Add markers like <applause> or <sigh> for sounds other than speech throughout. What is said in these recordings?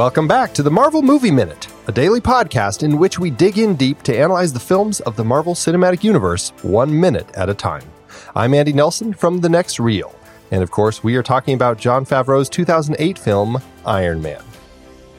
Welcome back to the Marvel Movie Minute, a daily podcast in which we dig in deep to analyze the films of the Marvel Cinematic Universe one minute at a time. I'm Andy Nelson from The Next Reel, and of course, we are talking about Jon Favreau's 2008 film, Iron Man.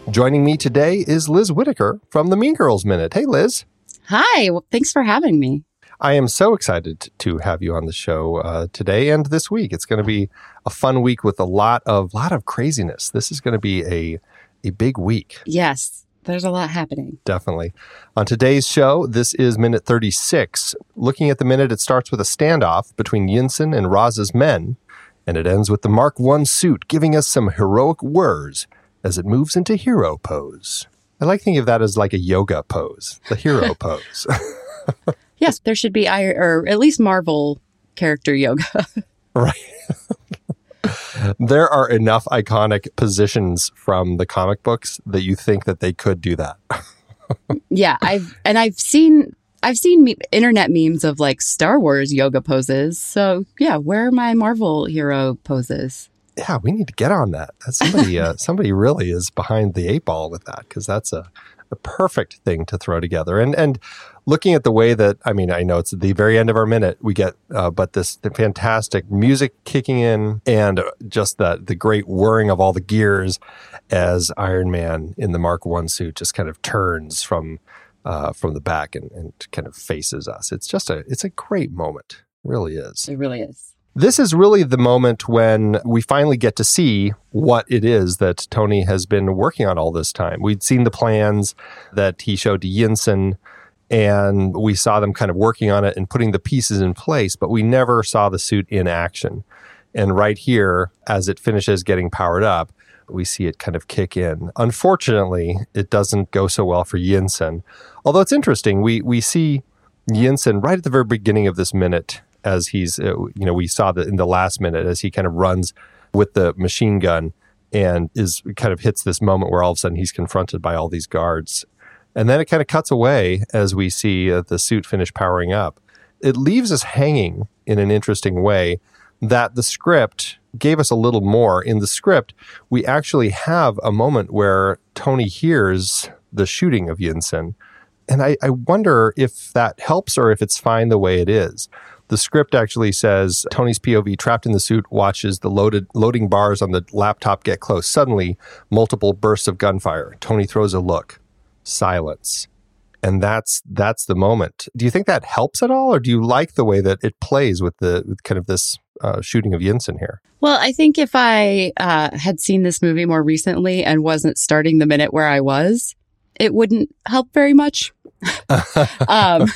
Joining me today is Liz Whitaker from the Mean Girls Minute. Hey, Liz. Hi, well, thanks for having me. I am so excited to have you on the show uh, today and this week. It's going to be a fun week with a lot of lot of craziness. This is going to be a a big week. Yes, there's a lot happening. Definitely. On today's show, this is minute 36. Looking at the minute, it starts with a standoff between Yinsen and Raza's men, and it ends with the Mark 1 suit giving us some heroic whirs as it moves into hero pose. I like thinking of that as like a yoga pose, the hero <laughs> pose. <laughs> yes, there should be, I or at least Marvel character yoga. <laughs> right <laughs> there are enough iconic positions from the comic books that you think that they could do that. <laughs> yeah, I've and I've seen I've seen me- internet memes of like Star Wars yoga poses. So yeah, where are my Marvel hero poses? Yeah, we need to get on that. Somebody, uh, somebody really is behind the eight ball with that because that's a, a perfect thing to throw together. And and looking at the way that I mean, I know it's the very end of our minute we get, uh, but this fantastic music kicking in and just the the great whirring of all the gears as Iron Man in the Mark One suit just kind of turns from uh, from the back and, and kind of faces us. It's just a it's a great moment, it really is. It really is. This is really the moment when we finally get to see what it is that Tony has been working on all this time. We'd seen the plans that he showed to Yinsen, and we saw them kind of working on it and putting the pieces in place, but we never saw the suit in action. And right here, as it finishes getting powered up, we see it kind of kick in. Unfortunately, it doesn't go so well for Yinsen. Although it's interesting, we we see Yinsen right at the very beginning of this minute as he's, uh, you know, we saw that in the last minute as he kind of runs with the machine gun and is kind of hits this moment where all of a sudden he's confronted by all these guards. And then it kind of cuts away as we see uh, the suit finish powering up. It leaves us hanging in an interesting way that the script gave us a little more. In the script, we actually have a moment where Tony hears the shooting of Yinsen. And I, I wonder if that helps or if it's fine the way it is. The script actually says Tony's POV trapped in the suit watches the loaded loading bars on the laptop get close. Suddenly, multiple bursts of gunfire. Tony throws a look. Silence. And that's that's the moment. Do you think that helps at all, or do you like the way that it plays with the with kind of this uh, shooting of Yinsen here? Well, I think if I uh, had seen this movie more recently and wasn't starting the minute where I was, it wouldn't help very much. <laughs> um,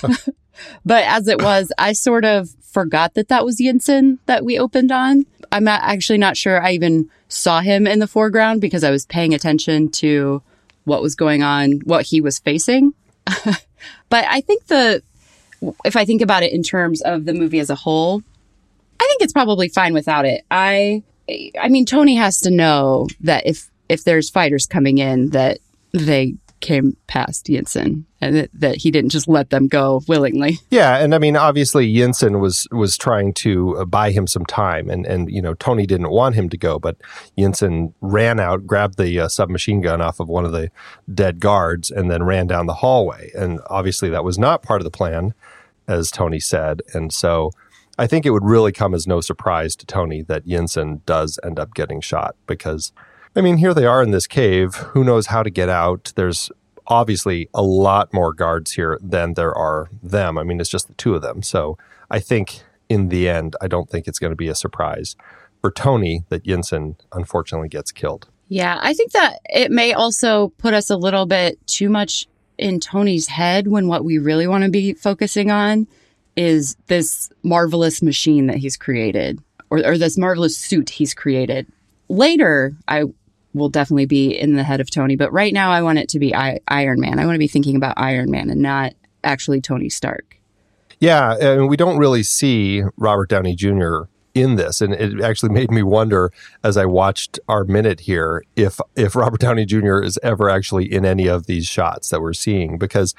but as it was, I sort of forgot that that was Yinsen that we opened on. I'm not, actually not sure I even saw him in the foreground because I was paying attention to what was going on, what he was facing. <laughs> but I think the, if I think about it in terms of the movie as a whole, I think it's probably fine without it. I, I mean, Tony has to know that if if there's fighters coming in, that they came past Yinsen and that, that, he didn't just let them go willingly. <laughs> Yeah, and I mean obviously Yinsen was was trying to uh, buy him some time and and you know Tony didn't want him to go but Yinsen ran out grabbed the uh, submachine gun off of one of the dead guards and then ran down the hallway and obviously that was not part of the plan as Tony said and so I think it would really come as no surprise to Tony that Yinsen does end up getting shot because I mean, here they are in this cave. Who knows how to get out? There's obviously a lot more guards here than there are them. I mean, it's just the two of them. So I think in the end, I don't think it's going to be a surprise for Tony that Yinsen unfortunately gets killed. Yeah, I think that it may also put us a little bit too much in Tony's head when what we really want to be focusing on is this marvelous machine that he's created or, or this marvelous suit he's created. Later, I will definitely be in the head of Tony. But right now, I want it to be I- Iron Man. I want to be thinking about Iron Man and not actually Tony Stark. Yeah, and we don't really see Robert Downey Jr. in this, and it actually made me wonder as I watched our minute here if if Robert Downey Jr. is ever actually in any of these shots that we're seeing, because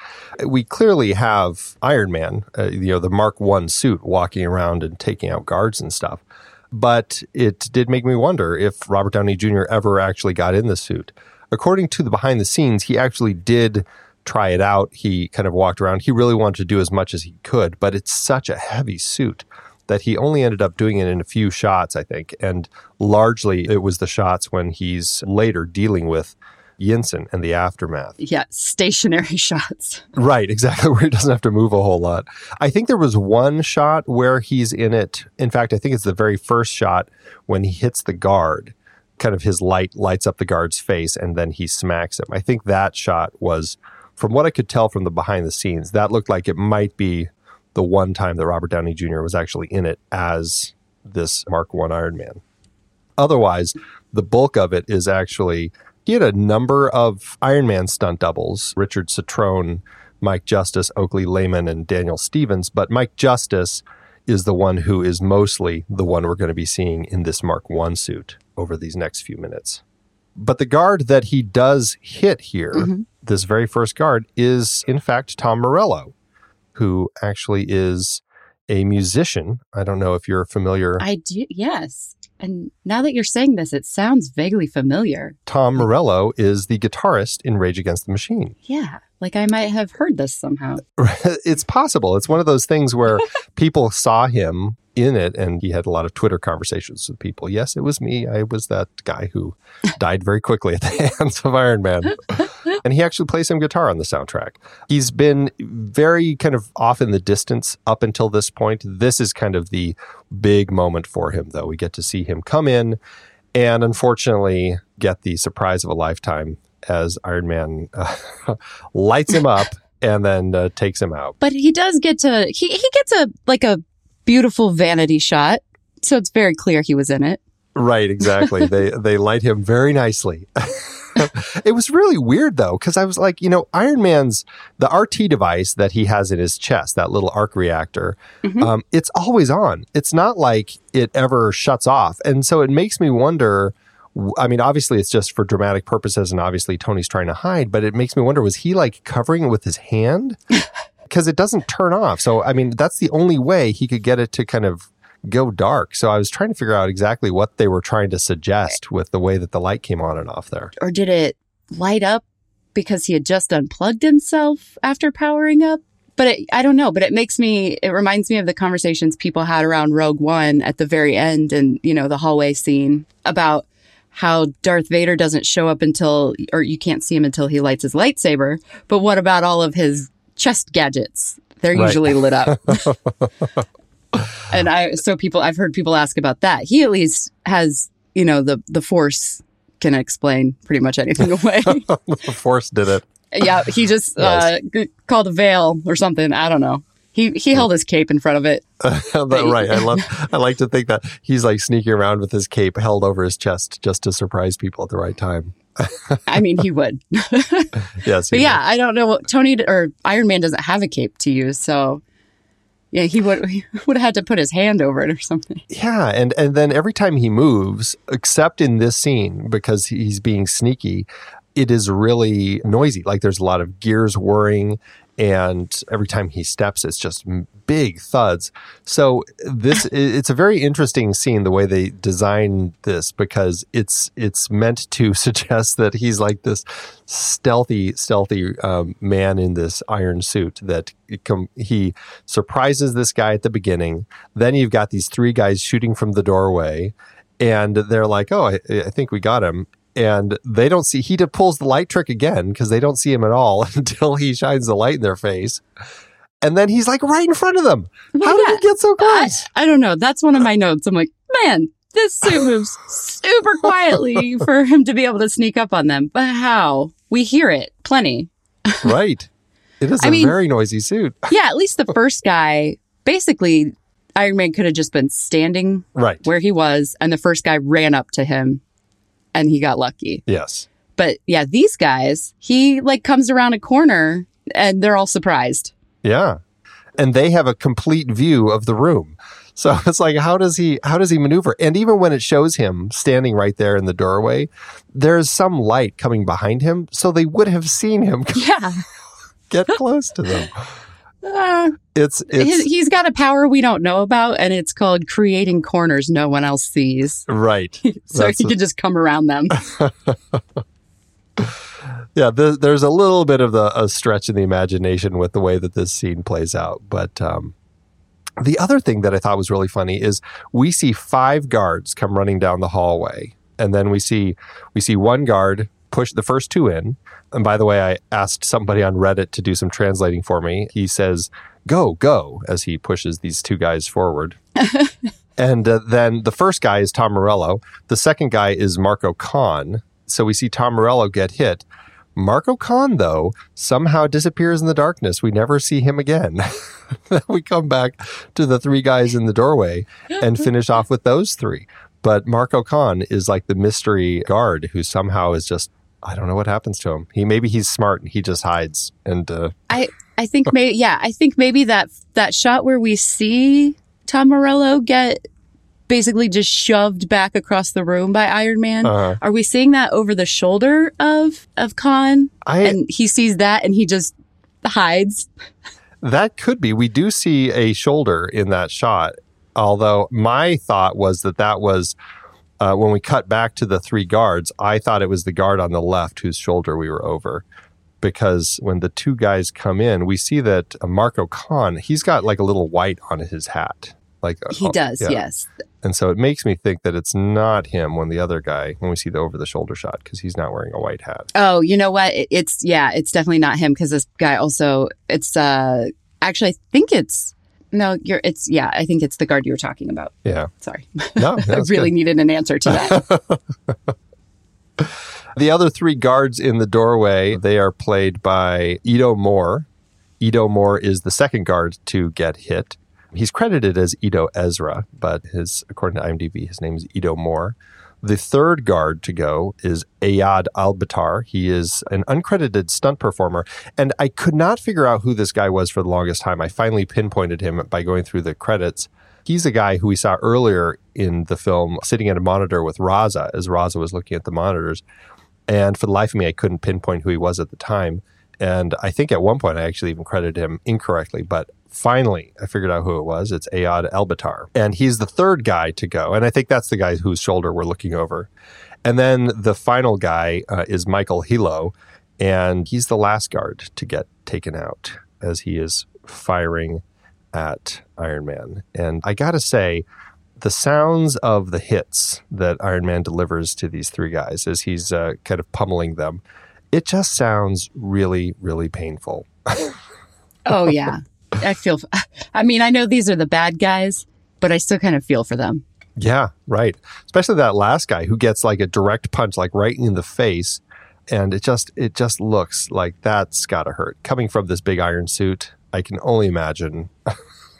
we clearly have Iron Man, uh, you know, the Mark One suit walking around and taking out guards and stuff. But it did make me wonder if Robert Downey Jr. ever actually got in the suit. according to the behind the scenes, he actually did try it out. He kind of walked around. He really wanted to do as much as he could, but it's such a heavy suit that he only ended up doing it in a few shots, I think. And largely it was the shots when he's later dealing with Yinsen and the aftermath. Yeah, stationary <laughs> shots. Right, exactly, <laughs> where he doesn't have to move a whole lot. I think there was one shot where he's in it. In fact, I think it's the very first shot when he hits the guard. Kind of his light lights up the guard's face and then he smacks him. I think that shot was, from what I could tell from the behind the scenes, that looked like it might be the one time that Robert Downey Jr. was actually in it as this Mark One Iron Man. Otherwise, the bulk of it is actually he had a number of Iron Man stunt doubles: Richard Cetrone, Mike Justice, Oakley Lehman, and Daniel Stevens. But Mike Justice is the one who is mostly the one we're going to be seeing in this Mark One suit over these next few minutes. But the guard that he does hit here, mm-hmm. this very first guard, is in fact Tom Morello, who actually is a musician. I don't know if you're familiar. I do, yes. And now that you're saying this, it sounds vaguely familiar. Tom Morello is the guitarist in Rage Against the Machine. Yeah, like I might have heard this somehow. <laughs> it's possible. It's one of those things where <laughs> people saw him in it and he had a lot of Twitter conversations with people. Yes, it was me. I was that guy who <laughs> died very quickly at the hands of Iron Man. and he actually plays some guitar on the soundtrack. He's been very kind of off in the distance up until this point. This is kind of the big moment for him, though. We get to see him come in and unfortunately get the surprise of a lifetime as Iron Man uh, <laughs> lights him up and then uh, takes him out. But he does get to he he gets a like a beautiful vanity shot. So it's very clear he was in it. Right, exactly. <laughs> they they light him very nicely. <laughs> it was really weird though, because I was like, you know, Iron Man's the RT device that he has in his chest, that little arc reactor, mm-hmm. um, it's always on. It's not like it ever shuts off, and so it makes me wonder. I mean, obviously, it's just for dramatic purposes, and obviously, Tony's trying to hide. But it makes me wonder: was he like covering it with his hand? <laughs> because it doesn't turn off. So, I mean, that's the only way he could get it to kind of go dark. So I was trying to figure out exactly what they were trying to suggest with the way that the light came on and off there. Or did it light up because he had just unplugged himself after powering up? But it, I don't know, but it makes me, it reminds me of the conversations people had around Rogue One at the very end and, you know, the hallway scene about how Darth Vader doesn't show up until, or you can't see him until he lights his lightsaber. But what about all of his chest gadgets. They're right. usually lit up. <laughs> <laughs> and I so people I've heard people ask about that. He at least has, you know, the the force can explain pretty much anything <laughs> away. the force did it. Yeah, he just uh, called a veil or something. I don't know. He he held his cape in front of it. <laughs> right. I love. I like to think that he's like sneaking around with his cape held over his chest just to surprise people at the right time. <laughs> I mean, he would. <laughs> yes. But yeah. I don't know. Tony or Iron Man doesn't have a cape to use, so yeah, he would he would have had to put his hand over it or something. Yeah, and and then every time he moves, except in this scene because he's being sneaky, it is really noisy. Like there's a lot of gears whirring and every time he steps it's just big thuds so this it's a very interesting scene the way they design this because it's it's meant to <laughs> suggest that he's like this stealthy stealthy um, man in this iron suit that he surprises this guy at the beginning then you've got these three guys shooting from the doorway and they're like, "Oh, I, I, think we got him." And they don't see he pulls the light trick again because they don't see him at all <laughs> until he shines the light in their face. And then he's like right in front of them. Well, how yeah. did he get so close? I, I, don't know. That's one of my <laughs> notes. I'm like man this suit moves super quietly <laughs> for him to be able to sneak up on them. But how? We hear it plenty. Right. It is I a mean, very noisy suit. Yeah at least the first guy basically iron man could have just been standing right. where he was and the first guy ran up to him and he got lucky. Yes. But yeah, these guys, he like comes around a corner and they're all surprised. Yeah. And they have a complete view of the room. So <laughs> it's like how does he how does he maneuver? And even when it shows him standing right there in the doorway, there's some light coming behind him, so they would have seen him <laughs> yeah. get close to them. <laughs> Uh, it's, it's he's got a power we don't know about, and it's called creating corners no one else sees. Right. <laughs> so That's he a, can just come around them. <laughs> yeah, the, there's a little bit of the, a stretch in the imagination with the way that this scene plays out. But um, the other thing that I thought was really funny is we see five guards come running down the hallway, and then we see we see one guard push the first two in. And by the way, I asked somebody on Reddit to do some translating for me. He says, "Go, go," as he pushes these two guys forward. <laughs> and uh, then the first guy is Tom Morello. The second guy is Marco Khan. So we see Tom Morello get hit. Marco Khan, though, somehow disappears in the darkness. We never see him again. <laughs> we come back to the three guys in the doorway and <laughs> finish off with those three. But Marco Khan is like the mystery guard who somehow is just I don't know what happens to him. He maybe he's smart and he just hides. And uh, I I think maybe yeah I think maybe that that shot where we see Tom Morello get basically just shoved back across the room by Iron Man. Uh-huh. Are we seeing that over the shoulder of of Khan? I and he sees that and he just hides. That could be. We do see a shoulder in that shot. Although my thought was that that was uh, when we cut back to the three guards, I thought it was the guard on the left whose shoulder we were over. Because when the two guys come in, we see that uh, Marco Khan, he's got like a little white on his hat. Like he uh, does, yeah. yes. And so it makes me think that it's not him when the other guy, when we see the over the shoulder shot, because he's not wearing a white hat. Oh, you know what? It's yeah, it's definitely not him because this guy also. It's uh actually I think it's no, you're it's yeah, I think it's the guard you were talking about. Yeah. Sorry, No, <laughs> I really good. needed an answer to that. <laughs> The other three guards in the doorway, they are played by Edo Moore. Edo Moore is the second guard to get hit. He's credited as Edo Ezra, but his according to IMDb, his name is Edo Moore. The third guard to go is Ayad Albatar. He is an uncredited stunt performer, and I could not figure out who this guy was for the longest time. I finally pinpointed him by going through the credits. He's a guy who we saw earlier in the film sitting at a monitor with Raza as Raza was looking at the monitors. And for the life of me, I couldn't pinpoint who he was at the time. And I think at one point I actually even credited him incorrectly, but finally I figured out who it was. It's Ayad Elbatar. And he's the third guy to go. And I think that's the guy whose shoulder we're looking over. And then the final guy uh, is Michael Hilo. And he's the last guard to get taken out as he is firing at Iron Man. And I got to say, the sounds of the hits that Iron Man delivers to these three guys as he's uh, kind of pummeling them, it just sounds really, really painful. <laughs> oh yeah, I feel. I mean, I know these are the bad guys, but I still kind of feel for them. Yeah, right. Especially that last guy who gets like a direct punch, like right in the face, and it just it just looks like that's got to hurt. Coming from this big iron suit, I can only imagine <laughs>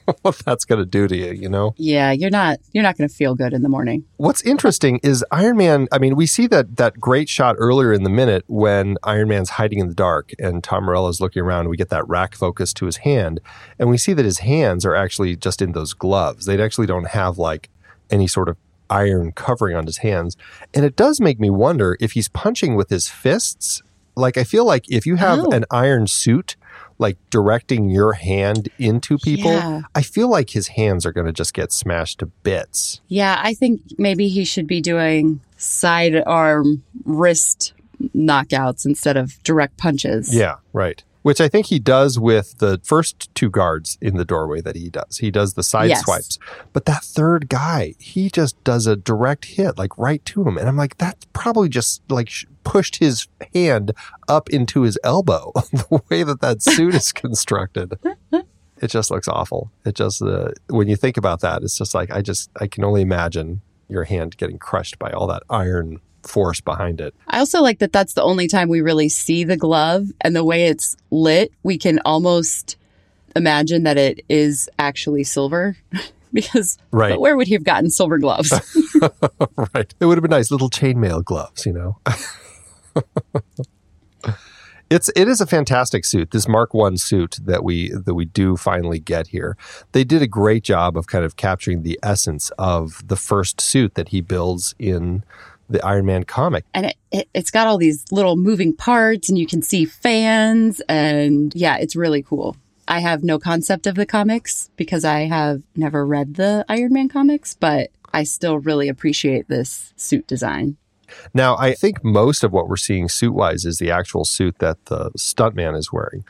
<laughs> what that's going to do to you. You know. Yeah, you're not you're not going to feel good in the morning. What's interesting is Iron Man. I mean, we see that that great shot earlier in the minute when Iron Man's hiding in the dark and Tom Morello's looking around. We get that rack focus to his hand, and we see that his hands are actually just in those gloves. They actually don't have like any sort of iron covering on his hands, and it does make me wonder if he's punching with his fists. Like I feel like if you have Oh. an iron suit. Like directing your hand into people, Yeah. I feel like his hands are going to just get smashed to bits. Yeah, I think maybe he should be doing sidearm wrist knockouts instead of direct punches. Yeah, right. Which I think he does with the first two guards in the doorway that he does. He does the side Yes. swipes. But that third guy, he just does a direct hit, like right to him. And I'm like, that probably just like pushed his hand up into his elbow, <laughs> the way that that suit is <laughs> constructed. It just looks awful. It just, uh, when you think about that, it's just like, I just, I can only imagine your hand getting crushed by all that iron force behind it. I also like that that's the only time we really see the glove and the way it's lit, we can almost imagine that it is actually silver <laughs> because Right. but where would he have gotten silver gloves? <laughs> <laughs> right. It would have been nice little chainmail gloves, you know. it's it is a fantastic suit. This Mark One suit that we that we do finally get here. They did a great job of kind of capturing the essence of the first suit that he builds in the Iron Man comic. and it, it, it's got all these little moving parts and you can see fans and yeah, it's really cool. I have no concept of the comics because I have never read the Iron Man comics, but I still really appreciate this suit design. Now, I think most of what we're seeing suit wise is the actual suit that the stuntman is wearing.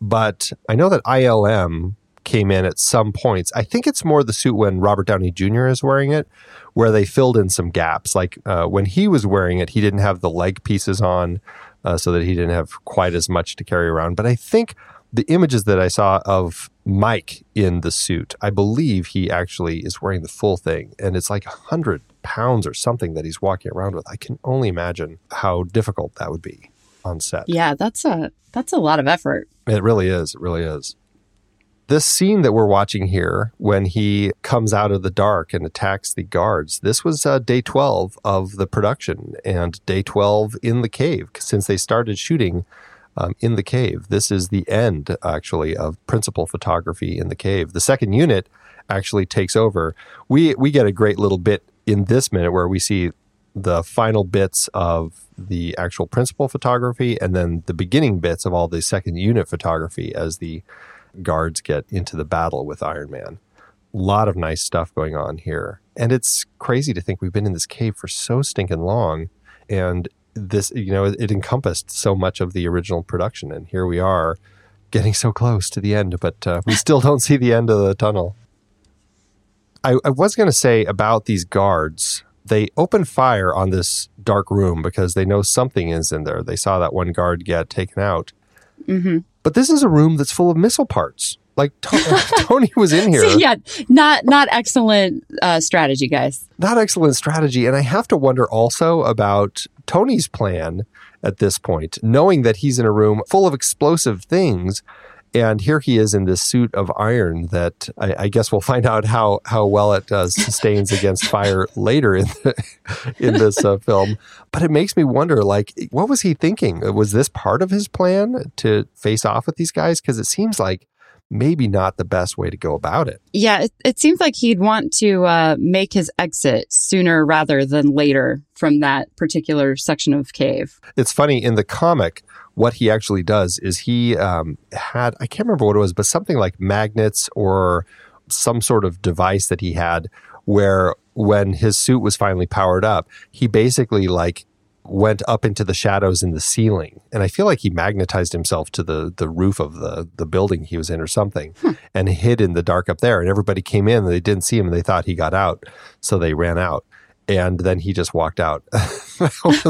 But I know that ILM came in at some points. I think it's more the suit when Robert Downey Jr. is wearing it, where they filled in some gaps. Like uh, when he was wearing it, he didn't have the leg pieces on, uh, so that he didn't have quite as much to carry around. But I think the images that I saw of Mike in the suit, I believe he actually is wearing the full thing, and it's like a hundred pounds or something that he's walking around with. I can only imagine how difficult that would be on set. Yeah, that's a that's a lot of effort. It really is. It really is. This scene that we're watching here, when he comes out of the dark and attacks the guards, this was uh, day 12 of the production and day 12 in the cave since they started shooting um, in the cave. This is the end, actually, of principal photography in the cave. The second unit actually takes over. We, we get a great little bit in this minute where we see the final bits of the actual principal photography and then the beginning bits of all the second unit photography as the guards get into the battle with Iron Man. A lot of nice stuff going on here. And it's crazy to think we've been in this cave for so stinking long. And this, you know, it encompassed so much of the original production. And here we are getting so close to the end, but uh, we <laughs> still don't see the end of the tunnel. I, I was going to say about these guards, they open fire on this dark room because they know something is in there. They saw that one guard get taken out. Mm-hmm. But this is a room that's full of missile parts. Like <laughs> Tony was in here. yeah, not not excellent uh, strategy, guys. Not excellent strategy, and I have to wonder also about Tony's plan at this point, knowing that he's in a room full of explosive things. And here he is in this suit of iron that I, I guess we'll find out how, how well it uh, sustains against fire <laughs> later in the, in this uh, film. But it makes me wonder, like, what was he thinking? Was this part of his plan to face off with these guys? Because it seems like maybe not the best way to go about it. Yeah, it, it seems like he'd want to uh, make his exit sooner rather than later from that particular section of cave. It's funny in the comic what he actually does is he um, had I can't remember what it was, but something like magnets or some sort of device that he had where when his suit was finally powered up, he basically like went up into the shadows in the ceiling. And I feel like he magnetized himself to the the roof of the the building he was in or something hmm. and hid in the dark up there. And everybody came in and they didn't see him and they thought he got out. So they ran out. And then he just walked out. <laughs> that was,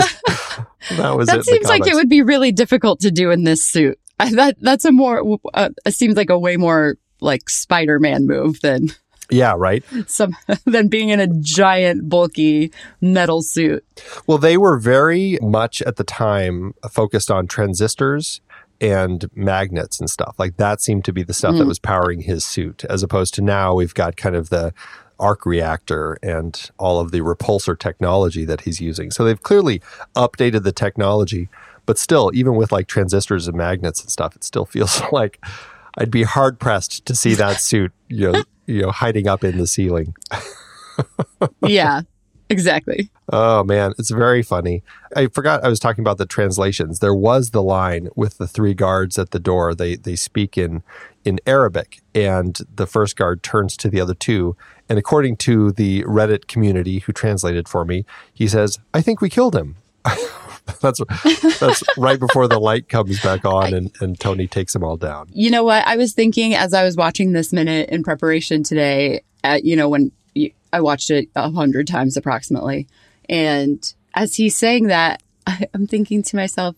that, was that seems like it would be really difficult to do in this suit. I, <laughs> that that's a more uh, seems like a way more like Spider-Man move than yeah, right. Some <laughs> than being in a giant bulky metal suit. Well, they were very much at the time focused on transistors and magnets and stuff. Like that seemed to be the stuff mm. that was powering his suit as opposed to now we've got kind of the arc reactor and all of the repulsor technology that he's using. So they've clearly updated the technology, but still, even with like transistors and magnets and stuff, it still <laughs> feels like I'd be hard pressed to see that suit, you know, you know, hiding up in the ceiling. <laughs> yeah, exactly. Oh man, it's very funny. I forgot I was talking about the translations. There was the line with the three guards at the door. They they speak in in Arabic and the first guard turns to the other two and according to the Reddit community who translated for me, he says, "I think we killed him." <laughs> <laughs> that's that's right before the light comes back on and, and Tony takes them all down. You know what? I was thinking as I was watching this minute in preparation today, at, you know, when you, I watched it a hundred times approximately. And as he's saying that, <laughs> I, I'm thinking to myself,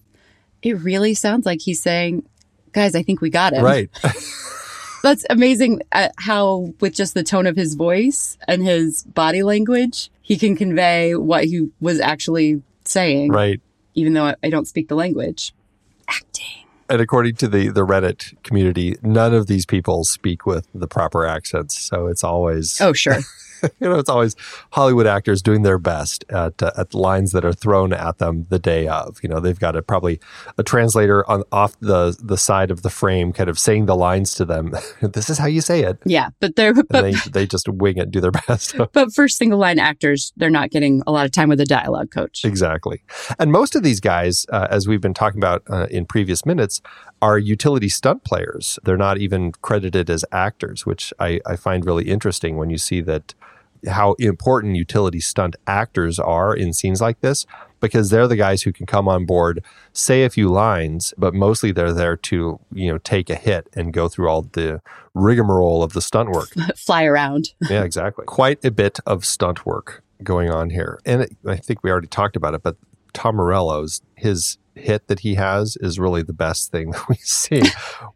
it really sounds like he's saying, guys, I think we got him. Right. <laughs> That's amazing uh, how, with just the tone of his voice and his body language, he can convey what he was actually saying. Right. Even though I don't speak the language. Acting. And according to the, the Reddit community, none of these people speak with the proper accents. So it's always. Oh, sure. <laughs> <laughs> you know, it's always Hollywood actors doing their best at uh, at lines that are thrown at them the day of. You know, they've got a probably a translator on off the the side of the frame, kind of saying the lines to them. <laughs> this is how you say it. Yeah, but they're but, they they just wing it, do their <laughs> best. but for single line actors, they're not getting a lot of time with a dialogue coach. Exactly, and most of these guys, uh, as we've been talking about uh, in previous minutes, are utility stunt players. They're not even credited as actors, which I, I find really interesting when you see that how important utility stunt actors are in scenes like this because they're the guys who can come on board, say a few lines, but mostly they're there to, you know, take a hit and go through all the rigmarole of the stunt work. <laughs> Fly around. <laughs> yeah, exactly. Quite a bit of stunt work going on here. And it, I think we already talked about it, but Tom Morello's his hit that he has is really the best thing <laughs> that we see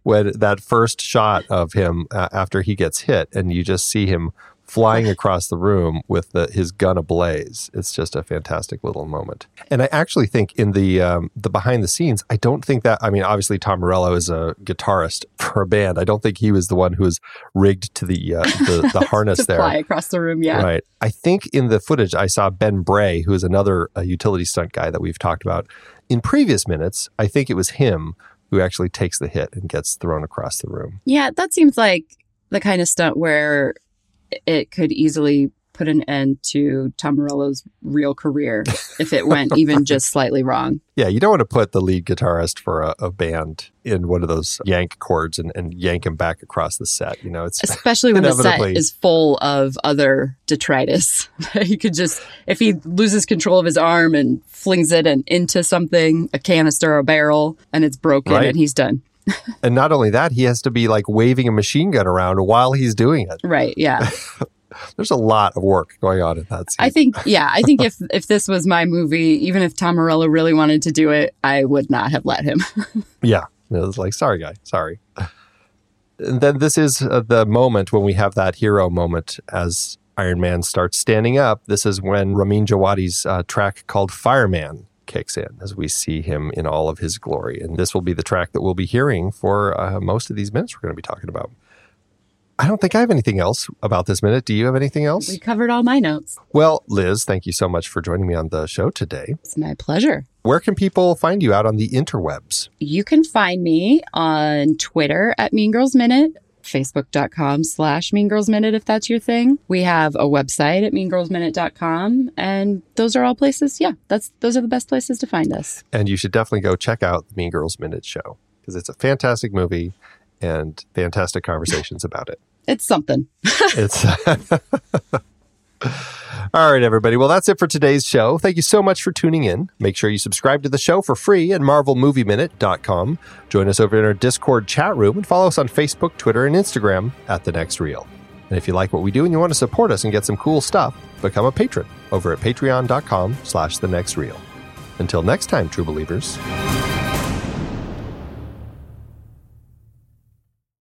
when that first shot of him uh, after he gets hit and you just see him flying across the room with the, his gun ablaze. It's just a fantastic little moment. And I actually think in the um, the behind the scenes, I don't think that. I mean, obviously Tom Morello is a guitarist for a band. I don't think he was the one who was rigged to the uh, the, the <laughs> harness to there. Fly across the room, yeah. Right. I think in the footage I saw Ben Bray, who is another uh, utility stunt guy that we've talked about in previous minutes. I think it was him who actually takes the hit and gets thrown across the room. Yeah, that seems like the kind of stunt where it could easily put an end to Tom Morello's real career if it went even <laughs> just slightly wrong. Yeah, you don't want to put the lead guitarist for a, a band in one of those yank cords and, and, yank him back across the set. You know, it's <laughs> especially when the set is full of other detritus. <laughs> he could just, if he loses control of his arm and flings it and into something, a canister or a barrel, and it's broken right. and he's done. <laughs> and not only that, he has to be like waving a machine gun around while he's doing it. Right. Yeah. <laughs> There's a lot of work going on in that scene. I think, yeah, I think <laughs> if if this was my movie, even if Tom Morello really wanted to do it, I would not have let him. yeah, it was like, sorry, guy, sorry. And then this is uh, the moment when we have that hero moment as Iron Man starts standing up. This is when Ramin Djawadi's uh, track called Fireman kicks in as we see him in all of his glory. And this will be the track that we'll be hearing for uh, most of these minutes we're going to be talking about. I don't think I have anything else about this minute. Do you have anything else? We covered all my notes. Well, Liz, thank you so much for joining me on the show today. It's my pleasure. Where can people find you out on the interwebs? You can find me on Twitter at Mean Girls Minute, facebook.com slash Mean Girls Minute if that's your thing. We have a website at meangirlsminute.com and those are all places. Yeah, that's those are the best places to find us. And you should definitely go check out the Mean Girls Minute show because it's a fantastic movie and fantastic conversations about it. It's something. <laughs> it's <laughs> <laughs> All right, everybody. Well, that's it for today's show. Thank you so much for tuning in. Make sure you subscribe to the show for free at marvelmovieminute.com. Join us over in our Discord chat room and follow us on Facebook, Twitter, and Instagram at The Next Reel. And if you like what we do and you want to support us and get some cool stuff, become a patron over at patreon.com slash The Next Reel. Until next time, true believers.